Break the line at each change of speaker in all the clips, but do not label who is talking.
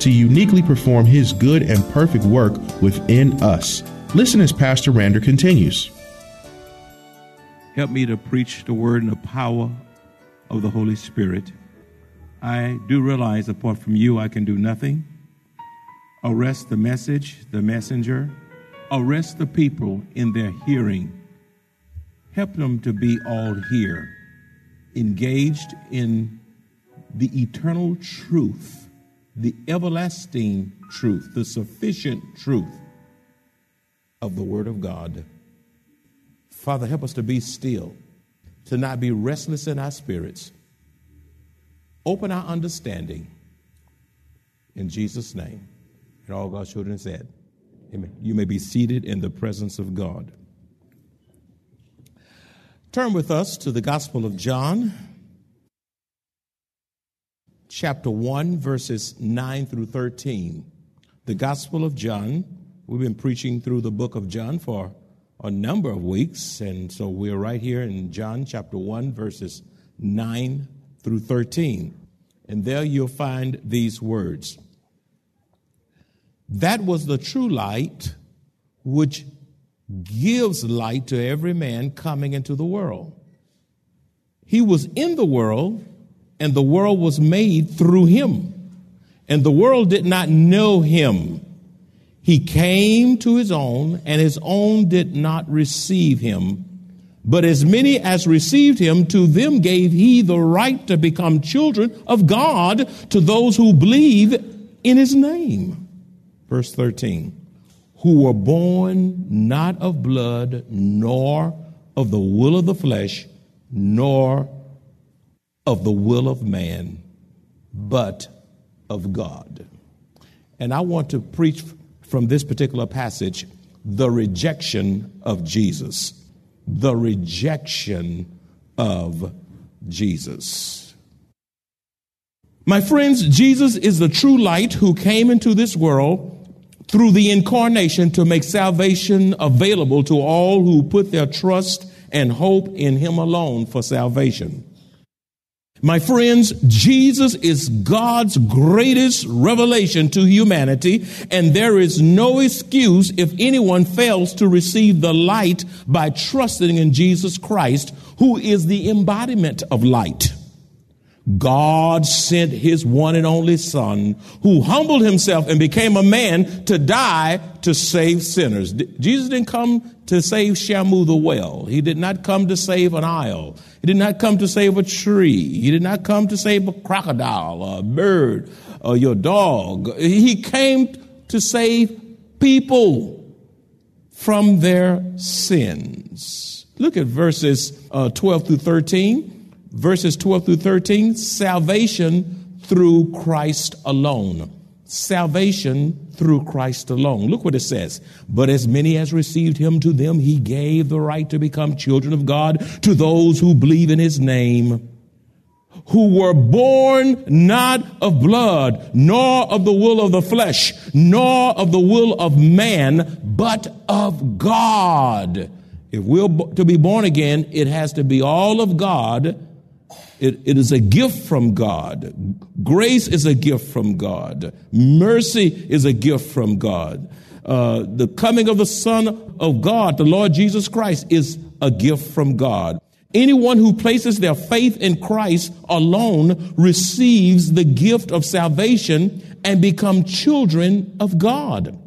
to uniquely perform His good and perfect work within us. Listen as Pastor Rander continues.
Help me to preach the word in the power of the Holy Spirit. I do realize apart from you, I can do nothing. Arrest the message, the messenger, arrest the people in their hearing. Help them to be all here, engaged in the eternal truth, the everlasting truth, the sufficient truth of the Word of God. Father, help us to be still, to not be restless in our spirits. Open our understanding. In Jesus' name. And all God's children said, Amen. You may be seated in the presence of God. Turn with us to the Gospel of John, chapter 1, verses 9 through 13. The Gospel of John, we've been preaching through the book of John for a number of weeks, and so we're right here in John chapter 1, verses 9 through 13. And there you'll find these words That was the true light which gives light to every man coming into the world. He was in the world, and the world was made through him. And the world did not know him. He came to his own, and his own did not receive him. But as many as received him, to them gave he the right to become children of God to those who believe in his name. Verse 13 Who were born not of blood, nor of the will of the flesh, nor of the will of man, but of God. And I want to preach from this particular passage the rejection of Jesus. The rejection of Jesus. My friends, Jesus is the true light who came into this world through the incarnation to make salvation available to all who put their trust and hope in Him alone for salvation. My friends, Jesus is God's greatest revelation to humanity, and there is no excuse if anyone fails to receive the light by trusting in Jesus Christ, who is the embodiment of light. God sent his one and only son who humbled himself and became a man to die to save sinners. Jesus didn't come to save Shamu the well. He did not come to save an isle. He did not come to save a tree. He did not come to save a crocodile, a bird, or your dog. He came to save people from their sins. Look at verses uh, 12 through 13 verses 12 through 13 salvation through Christ alone. Salvation through Christ alone. Look what it says. But as many as received him, to them he gave the right to become children of God, to those who believe in his name, who were born not of blood, nor of the will of the flesh, nor of the will of man, but of God. If we're to be born again, it has to be all of God it, it is a gift from God. Grace is a gift from God. Mercy is a gift from God. Uh, the coming of the Son of God, the Lord Jesus Christ, is a gift from God. Anyone who places their faith in Christ alone receives the gift of salvation and become children of God.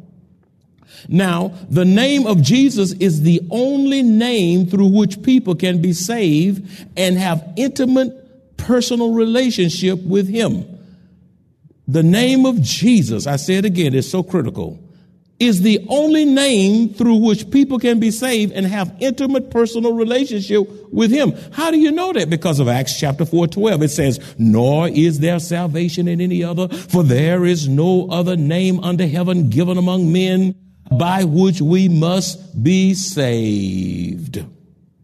Now, the name of Jesus is the only name through which people can be saved and have intimate personal relationship with him. The name of Jesus, I say it again, is so critical, is the only name through which people can be saved and have intimate personal relationship with him. How do you know that? Because of Acts chapter 4, 12. It says, nor is there salvation in any other, for there is no other name under heaven given among men by which we must be saved.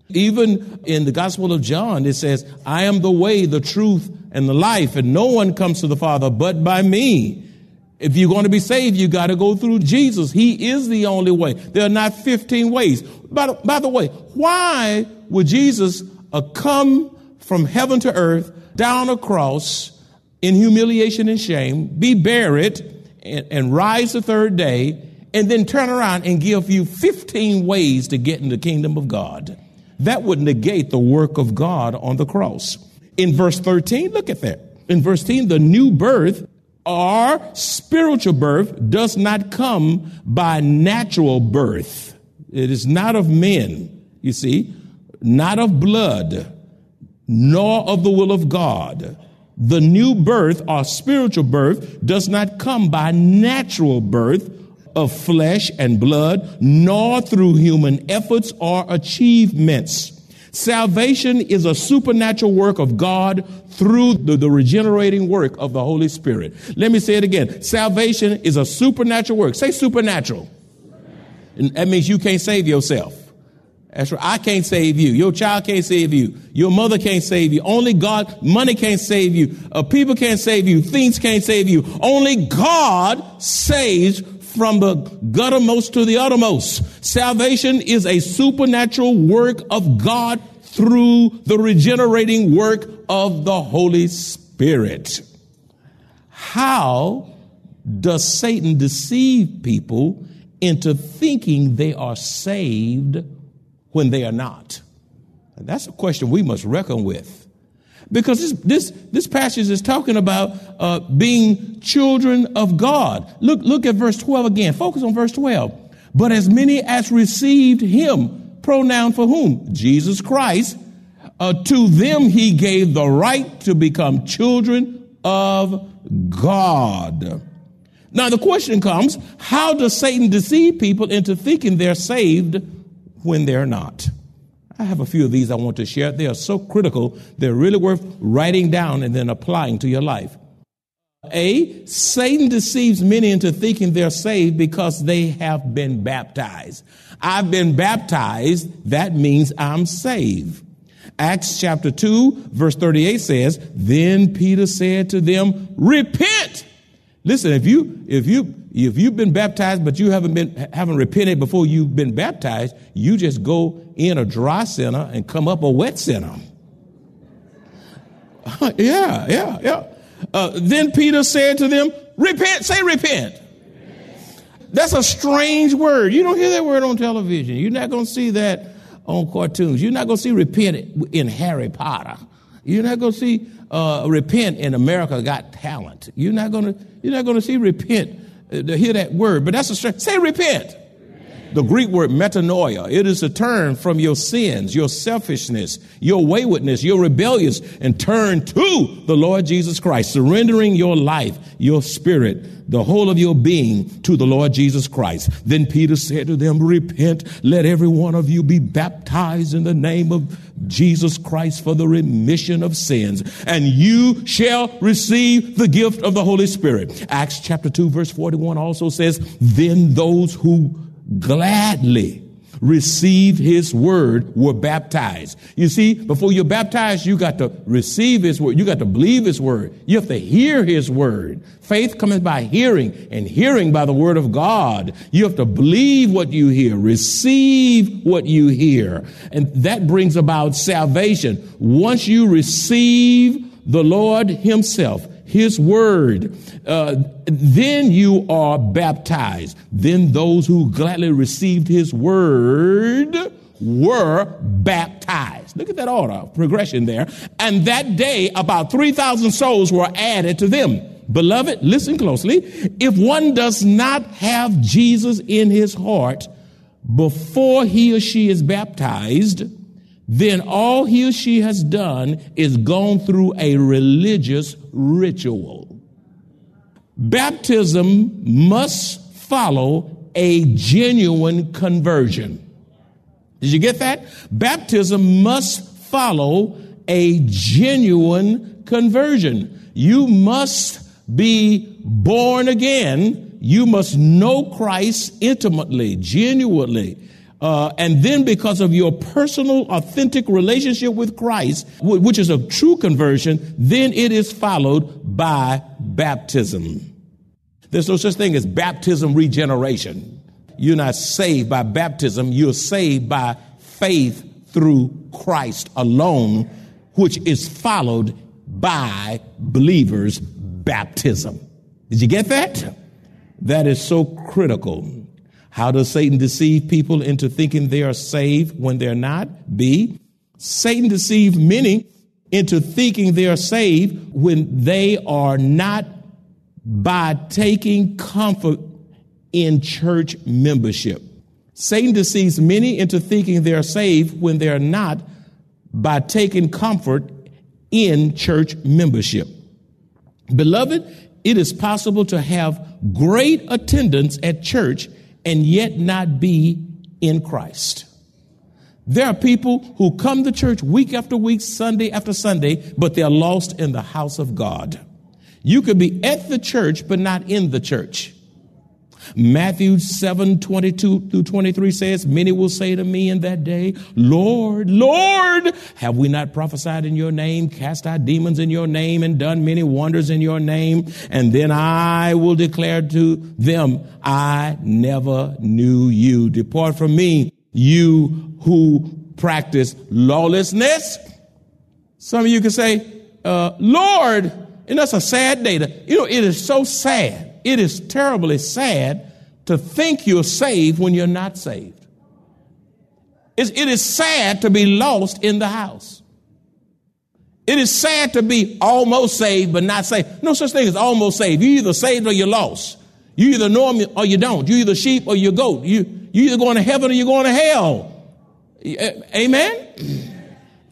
Even in the Gospel of John, it says, I am the way, the truth, and the life, and no one comes to the Father but by me. If you're going to be saved, you got to go through Jesus. He is the only way. There are not 15 ways. By, by the way, why would Jesus uh, come from heaven to earth, down a cross, in humiliation and shame, be buried, and, and rise the third day, and then turn around and give you 15 ways to get in the kingdom of God. That would negate the work of God on the cross. In verse 13, look at that. In verse 13, the new birth or spiritual birth does not come by natural birth. It is not of men, you see, not of blood, nor of the will of God. The new birth or spiritual birth does not come by natural birth of flesh and blood, nor through human efforts or achievements. Salvation is a supernatural work of God through the, the, regenerating work of the Holy Spirit. Let me say it again. Salvation is a supernatural work. Say supernatural. And that means you can't save yourself. That's right. I can't save you. Your child can't save you. Your mother can't save you. Only God, money can't save you. Uh, people can't save you. Things can't save you. Only God saves from the guttermost to the uttermost. Salvation is a supernatural work of God through the regenerating work of the Holy Spirit. How does Satan deceive people into thinking they are saved when they are not? And that's a question we must reckon with. Because this, this, this passage is talking about uh, being children of God. Look, look at verse 12 again. Focus on verse 12. But as many as received him, pronoun for whom? Jesus Christ. Uh, to them he gave the right to become children of God. Now the question comes, how does Satan deceive people into thinking they're saved when they're not? I have a few of these I want to share. They are so critical, they're really worth writing down and then applying to your life. A, Satan deceives many into thinking they're saved because they have been baptized. I've been baptized, that means I'm saved. Acts chapter 2, verse 38 says, Then Peter said to them, Repent Listen, if you if you if you've been baptized but you haven't been haven't repented before you've been baptized, you just go in a dry center and come up a wet center. yeah, yeah, yeah. Uh, then Peter said to them, "Repent." Say, "Repent." That's a strange word. You don't hear that word on television. You're not going to see that on cartoons. You're not going to see repent in Harry Potter. You're not going to see uh, repent in America Got Talent. You're not going to you're not going to see repent to hear that word, but that's a strength. Say repent. The Greek word metanoia. It is a turn from your sins, your selfishness, your waywardness, your rebellious, and turn to the Lord Jesus Christ, surrendering your life, your spirit, the whole of your being to the Lord Jesus Christ. Then Peter said to them, Repent, let every one of you be baptized in the name of Jesus Christ for the remission of sins, and you shall receive the gift of the Holy Spirit. Acts chapter 2, verse 41 also says, Then those who gladly received his word were baptized. You see, before you're baptized, you got to receive his word. You got to believe his word. You have to hear his word. Faith comes by hearing and hearing by the word of God. You have to believe what you hear, receive what you hear. And that brings about salvation. Once you receive the Lord himself, his word, uh, then you are baptized. Then those who gladly received his word were baptized. Look at that order, progression there. And that day, about 3,000 souls were added to them. Beloved, listen closely. If one does not have Jesus in his heart before he or she is baptized, then all he or she has done is gone through a religious ritual. Baptism must follow a genuine conversion. Did you get that? Baptism must follow a genuine conversion. You must be born again. You must know Christ intimately, genuinely. Uh, and then because of your personal, authentic relationship with Christ, which is a true conversion, then it is followed by baptism. There's no such thing as baptism regeneration. You're not saved by baptism. You're saved by faith through Christ alone, which is followed by believers' baptism. Did you get that? That is so critical. How does Satan deceive people into thinking they are saved when they're not? B. Satan deceived many into thinking they are saved when they are not by taking comfort in church membership. Satan deceives many into thinking they are saved when they are not by taking comfort in church membership. Beloved, it is possible to have great attendance at church and yet not be in Christ. There are people who come to church week after week, Sunday after Sunday, but they're lost in the house of God. You could be at the church, but not in the church. Matthew 7 22 through 23 says, Many will say to me in that day, Lord, Lord, have we not prophesied in your name, cast out demons in your name, and done many wonders in your name? And then I will declare to them, I never knew you. Depart from me, you who practice lawlessness. Some of you can say, uh, Lord, and that's a sad day. You know, it is so sad it is terribly sad to think you're saved when you're not saved. It's, it is sad to be lost in the house. It is sad to be almost saved but not saved. No such thing as almost saved. You're either saved or you're lost. You either know him or you don't. You're either sheep or you're goat. You, you're either going to heaven or you're going to hell. Amen?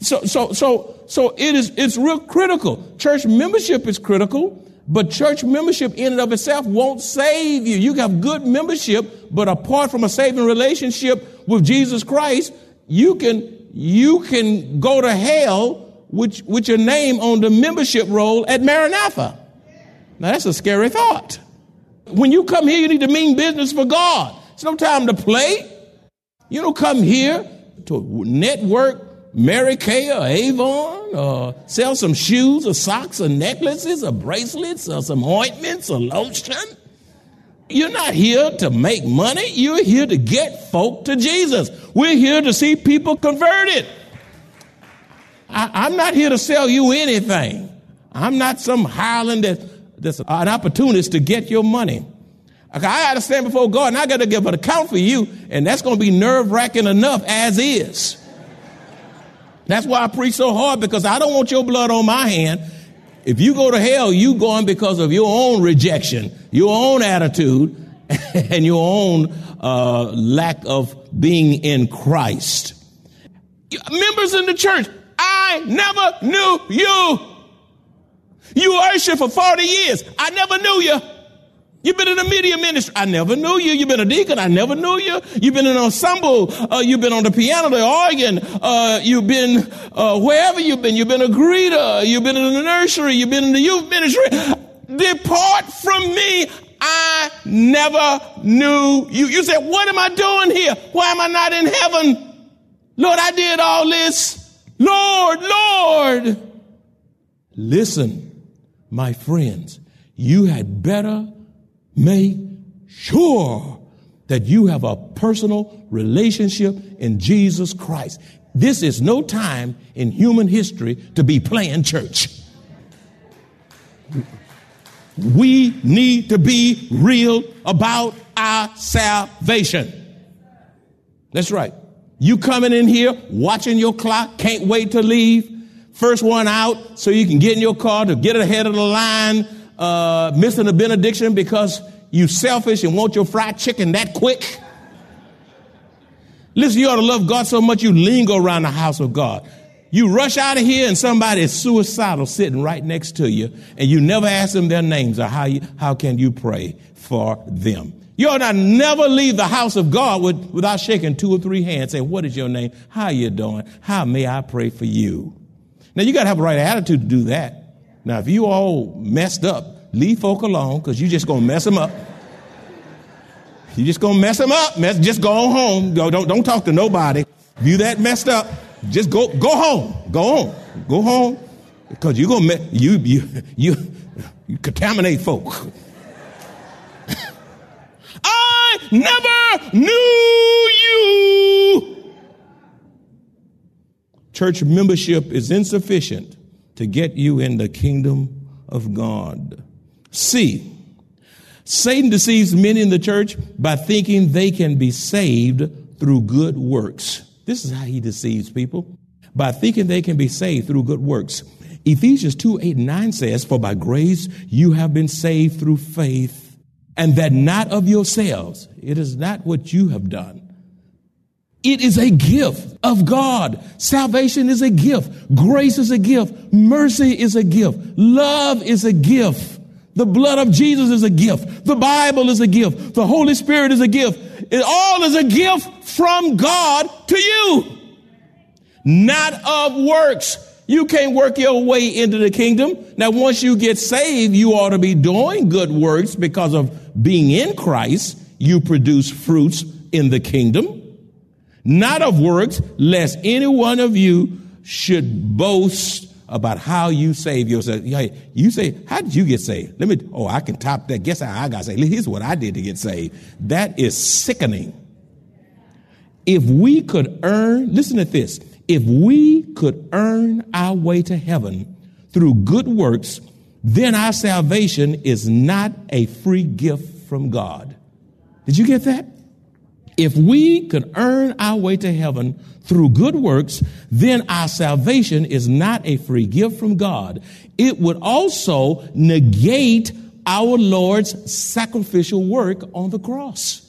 So, so, so, so it is, it's real critical. Church membership is critical. But church membership in and of itself won't save you. You have good membership, but apart from a saving relationship with Jesus Christ, you can, you can go to hell with, with your name on the membership roll at Maranatha. Now that's a scary thought. When you come here, you need to mean business for God. It's no time to play. You don't come here to network Mary Kay or Avon or sell some shoes or socks or necklaces or bracelets or some ointments or lotion. You're not here to make money. You're here to get folk to Jesus. We're here to see people converted. I, am not here to sell you anything. I'm not some hireling that, that's an opportunist to get your money. I got to stand before God and I got to give an account for you, and that's going to be nerve wracking enough as is. That's why I preach so hard because I don't want your blood on my hand. If you go to hell, you going because of your own rejection, your own attitude, and your own uh, lack of being in Christ. Members in the church, I never knew you. You usher for 40 years. I never knew you. You've been in the media ministry. I never knew you. You've been a deacon. I never knew you. You've been in an ensemble. Uh, you've been on the piano, the organ. Uh, you've been uh, wherever you've been. You've been a greeter. You've been in the nursery. You've been in the youth ministry. Depart from me. I never knew you. You said, what am I doing here? Why am I not in heaven? Lord, I did all this. Lord, Lord. Listen, my friends, you had better make sure that you have a personal relationship in Jesus Christ. This is no time in human history to be playing church. We need to be real about our salvation. That's right. You coming in here, watching your clock, can't wait to leave. First one out so you can get in your car to get ahead of the line, uh, missing a benediction because you selfish and want your fried chicken that quick. Listen, you ought to love God so much you linger around the house of God. You rush out of here and somebody is suicidal sitting right next to you and you never ask them their names or how, you, how can you pray for them. You ought not never leave the house of God with, without shaking two or three hands saying, what is your name? How you doing? How may I pray for you? Now you got to have a right attitude to do that. Now if you all messed up, leave folk alone because you just going to mess them up. You just gonna mess them up. Mess, just go on home. Go, don't don't talk to nobody. If you that messed up, just go go home. Go home. Go home. Because you're gonna you you you you contaminate folk. I never knew you. Church membership is insufficient to get you in the kingdom of God. See, Satan deceives many in the church by thinking they can be saved through good works. This is how he deceives people by thinking they can be saved through good works. Ephesians 2 8 and 9 says, For by grace you have been saved through faith, and that not of yourselves. It is not what you have done. It is a gift of God. Salvation is a gift. Grace is a gift. Mercy is a gift. Love is a gift. The blood of Jesus is a gift. The Bible is a gift. The Holy Spirit is a gift. It all is a gift from God to you. Not of works. You can't work your way into the kingdom. Now, once you get saved, you ought to be doing good works because of being in Christ. You produce fruits in the kingdom. Not of works, lest any one of you should boast about how you save yourself. You say, how did you get saved? Let me, oh, I can top that. Guess how I got saved. Here's what I did to get saved. That is sickening. If we could earn, listen to this, if we could earn our way to heaven through good works, then our salvation is not a free gift from God. Did you get that? If we could earn our way to heaven through good works, then our salvation is not a free gift from God. It would also negate our Lord's sacrificial work on the cross.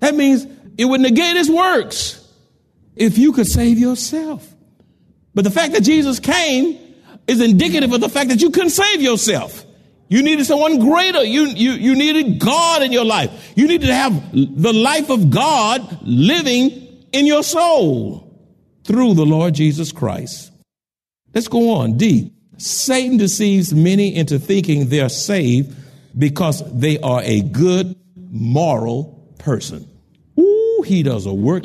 That means it would negate his works if you could save yourself. But the fact that Jesus came is indicative of the fact that you couldn't save yourself. You needed someone greater. You, you, you needed God in your life. You needed to have the life of God living in your soul through the Lord Jesus Christ. Let's go on. D. Satan deceives many into thinking they're saved because they are a good moral person. Ooh, he does a work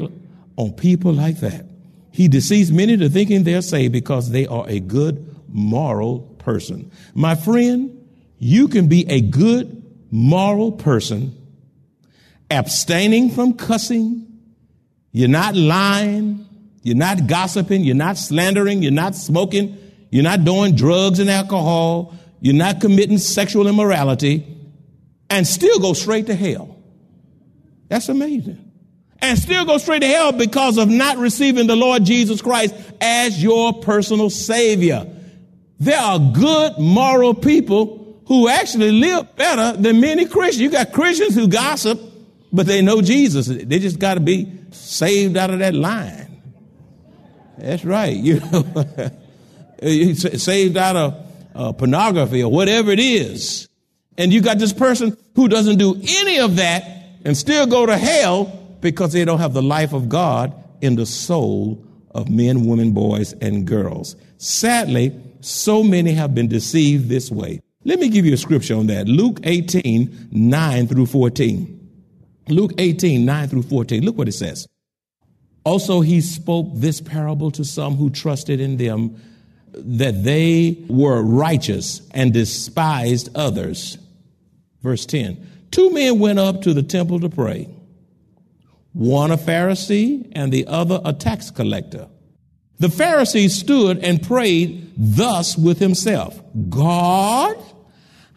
on people like that. He deceives many into thinking they're saved because they are a good moral person. My friend, you can be a good moral person, abstaining from cussing. You're not lying. You're not gossiping. You're not slandering. You're not smoking. You're not doing drugs and alcohol. You're not committing sexual immorality and still go straight to hell. That's amazing. And still go straight to hell because of not receiving the Lord Jesus Christ as your personal savior. There are good moral people who actually live better than many Christians. You got Christians who gossip, but they know Jesus. They just got to be saved out of that line. That's right. You know, saved out of uh, pornography or whatever it is. And you got this person who doesn't do any of that and still go to hell because they don't have the life of God in the soul of men, women, boys, and girls. Sadly, so many have been deceived this way. Let me give you a scripture on that. Luke 18, 9 through 14. Luke 18, 9 through 14. Look what it says. Also, he spoke this parable to some who trusted in them that they were righteous and despised others. Verse 10 Two men went up to the temple to pray, one a Pharisee and the other a tax collector. The Pharisee stood and prayed thus with himself God,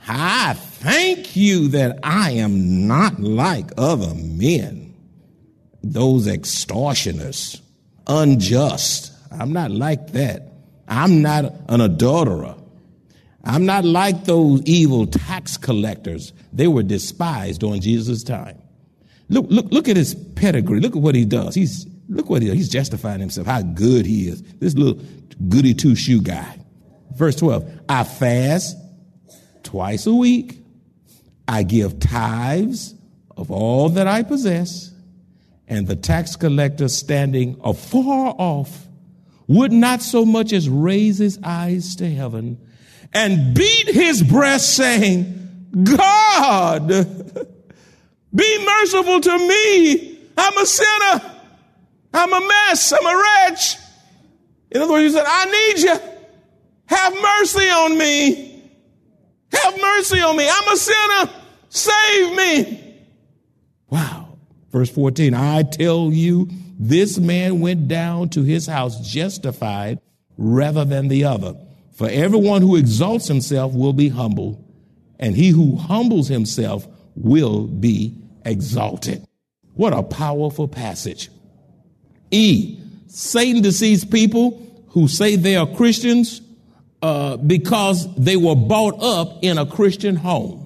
I thank you that I am not like other men, those extortioners, unjust. I'm not like that. I'm not an adulterer. I'm not like those evil tax collectors. They were despised during Jesus' time. Look, look, look at his pedigree. Look at what he does. He's look what he does. He's justifying himself, how good he is. This little goody two shoe guy. Verse 12. I fast twice a week. I give tithes of all that I possess. And the tax collector standing afar off would not so much as raise his eyes to heaven and beat his breast, saying, God, be merciful to me. I'm a sinner. I'm a mess. I'm a wretch. In other words, he said, I need you. Have mercy on me. Have mercy on me. I'm a sinner. Save me. Wow. Verse 14 I tell you, this man went down to his house justified rather than the other. For everyone who exalts himself will be humbled, and he who humbles himself will be exalted. What a powerful passage. E. Satan deceives people who say they are Christians uh, because they were brought up in a Christian home.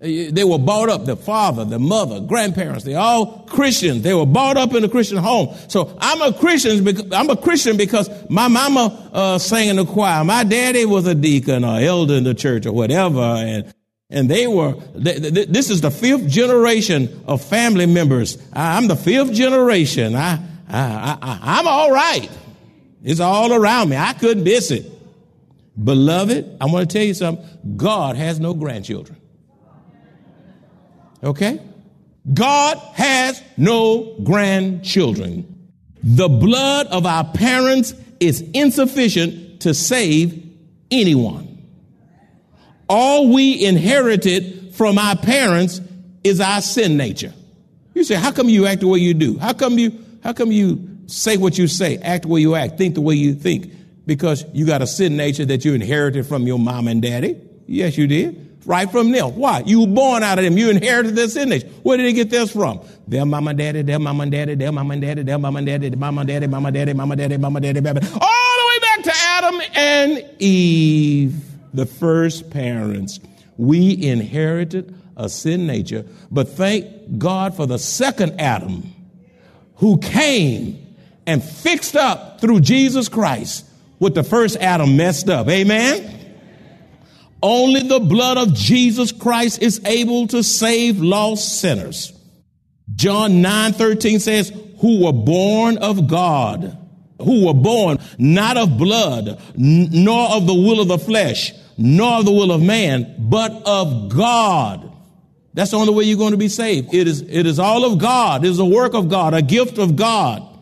They were brought up, the father, the mother, grandparents, they all Christians. They were brought up in a Christian home. So I'm a Christian, I'm a Christian because my mama uh, sang in the choir. My daddy was a deacon or elder in the church or whatever. And, and they were, this is the fifth generation of family members. I'm the fifth generation. I, I, I, I'm all right. It's all around me. I couldn't miss it. Beloved, I want to tell you something. God has no grandchildren. Okay? God has no grandchildren. The blood of our parents is insufficient to save anyone. All we inherited from our parents is our sin nature. You say, how come you act the way you do? How come you, how come you say what you say, act the way you act, think the way you think? Because you got a sin nature that you inherited from your mom and daddy. Yes, you did right from them. Why? You were born out of them. You inherited this image. Where did they get this from? Their mama and daddy, their mama and daddy, their mama and daddy, their mama and daddy, mama and daddy, mama daddy, mama daddy, mama daddy, mama daddy, all the way back to Adam and Eve, the first parents. We inherited a sin nature, but thank God for the second Adam who came and fixed up through Jesus Christ what the first Adam messed up. Amen? Only the blood of Jesus Christ is able to save lost sinners. John 9 13 says, Who were born of God, who were born not of blood, nor of the will of the flesh, nor of the will of man, but of God. That's the only way you're going to be saved. It is, it is all of God. It is a work of God, a gift of God.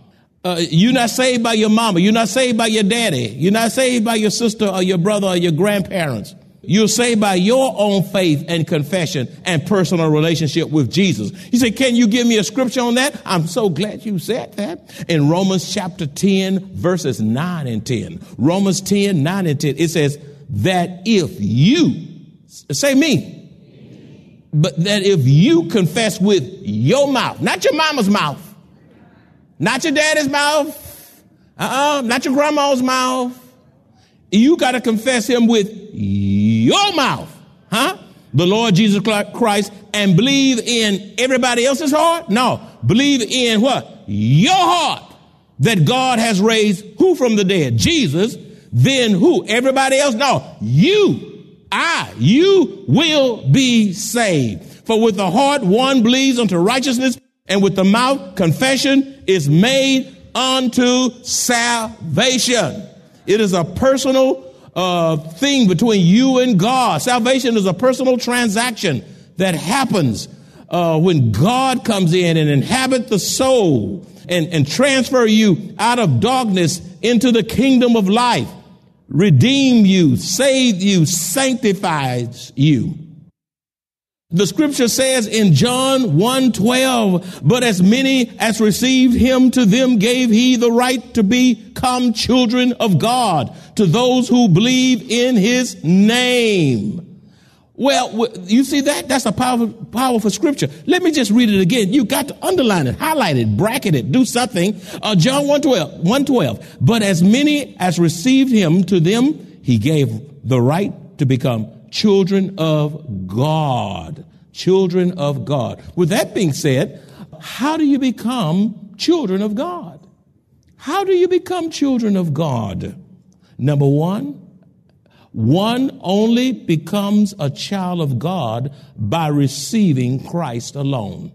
Uh, you're not saved by your mama. You're not saved by your daddy. You're not saved by your sister or your brother or your grandparents. You're saved by your own faith and confession and personal relationship with Jesus. You say, Can you give me a scripture on that? I'm so glad you said that. In Romans chapter 10, verses 9 and 10. Romans 10, 9 and 10, it says that if you, say me, but that if you confess with your mouth, not your mama's mouth, not your daddy's mouth, uh-uh, not your grandma's mouth, you got to confess him with your mouth, huh? The Lord Jesus Christ and believe in everybody else's heart? No, believe in what? Your heart that God has raised who from the dead? Jesus. Then who? Everybody else? No, you, I, you will be saved. For with the heart one believes unto righteousness and with the mouth confession is made unto salvation. It is a personal uh, thing between you and God. Salvation is a personal transaction that happens uh, when God comes in and inhabit the soul and, and transfer you out of darkness into the kingdom of life, redeem you, save you, sanctifies you. The scripture says in John 1:12, but as many as received him to them gave he the right to become children of God, to those who believe in his name. Well, you see that? That's a powerful, powerful scripture. Let me just read it again. You got to underline it, highlight it, bracket it, do something. Uh, John 112, 112. But as many as received him, to them he gave the right to become children of God. Children of God. With that being said, how do you become children of God? How do you become children of God? Number one, one only becomes a child of God by receiving Christ alone.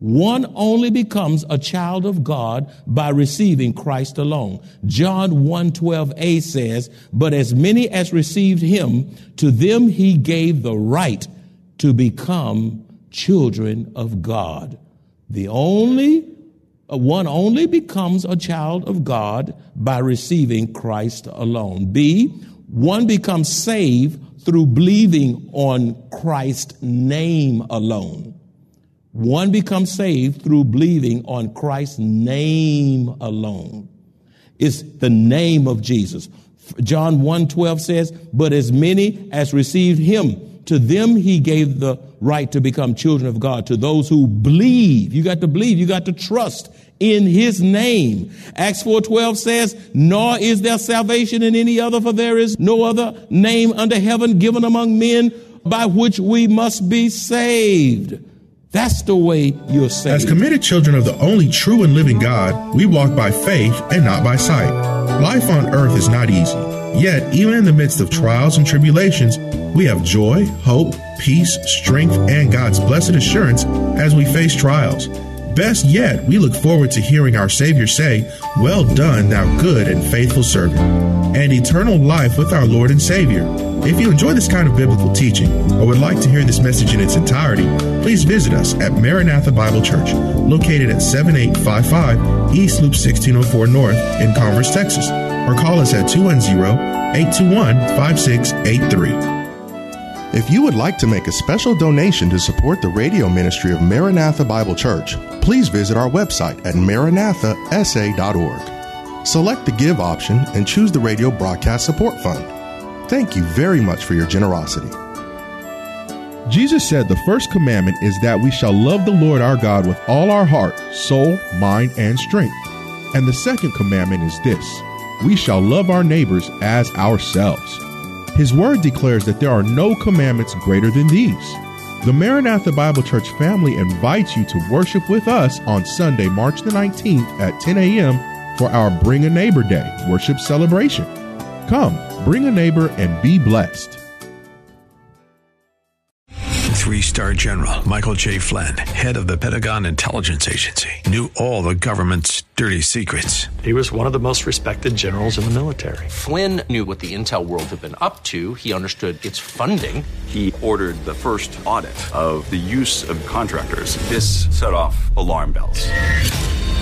One only becomes a child of God by receiving Christ alone. John 1:12a says, "But as many as received him, to them he gave the right to become children of God." The only uh, one only becomes a child of God by receiving Christ alone. B, one becomes saved through believing on Christ's name alone. One becomes saved through believing on Christ's name alone. It's the name of Jesus. John 1:12 says, "But as many as received him, to them he gave the right to become children of God, to those who believe. You got to believe, you got to trust in his name. Acts 4:12 says, "Nor is there salvation in any other for there is no other name under heaven given among men by which we must be saved." That's the way you're saved.
As committed children of the only true and living God, we walk by faith and not by sight. Life on earth is not easy. Yet, even in the midst of trials and tribulations, we have joy, hope, peace, strength, and God's blessed assurance as we face trials. Best yet, we look forward to hearing our Savior say, Well done, thou good and faithful servant, and eternal life with our Lord and Savior. If you enjoy this kind of biblical teaching or would like to hear this message in its entirety, please visit us at Maranatha Bible Church, located at 7855 East Loop 1604 North in Converse, Texas, or call us at 210 821 5683.
If you would like to make a special donation to support the radio ministry of Maranatha Bible Church, please visit our website at maranathasa.org. Select the Give option and choose the Radio Broadcast Support Fund. Thank you very much for your generosity.
Jesus said the first commandment is that we shall love the Lord our God with all our heart, soul, mind, and strength. And the second commandment is this we shall love our neighbors as ourselves. His word declares that there are no commandments greater than these. The Maranatha Bible Church family invites you to worship with us on Sunday, March the 19th at 10 a.m. for our Bring a Neighbor Day worship celebration. Come, bring a neighbor and be blessed.
Three star general Michael J. Flynn, head of the Pentagon Intelligence Agency, knew all the government's dirty secrets.
He was one of the most respected generals in the military.
Flynn knew what the intel world had been up to, he understood its funding.
He ordered the first audit of the use of contractors. This set off alarm bells.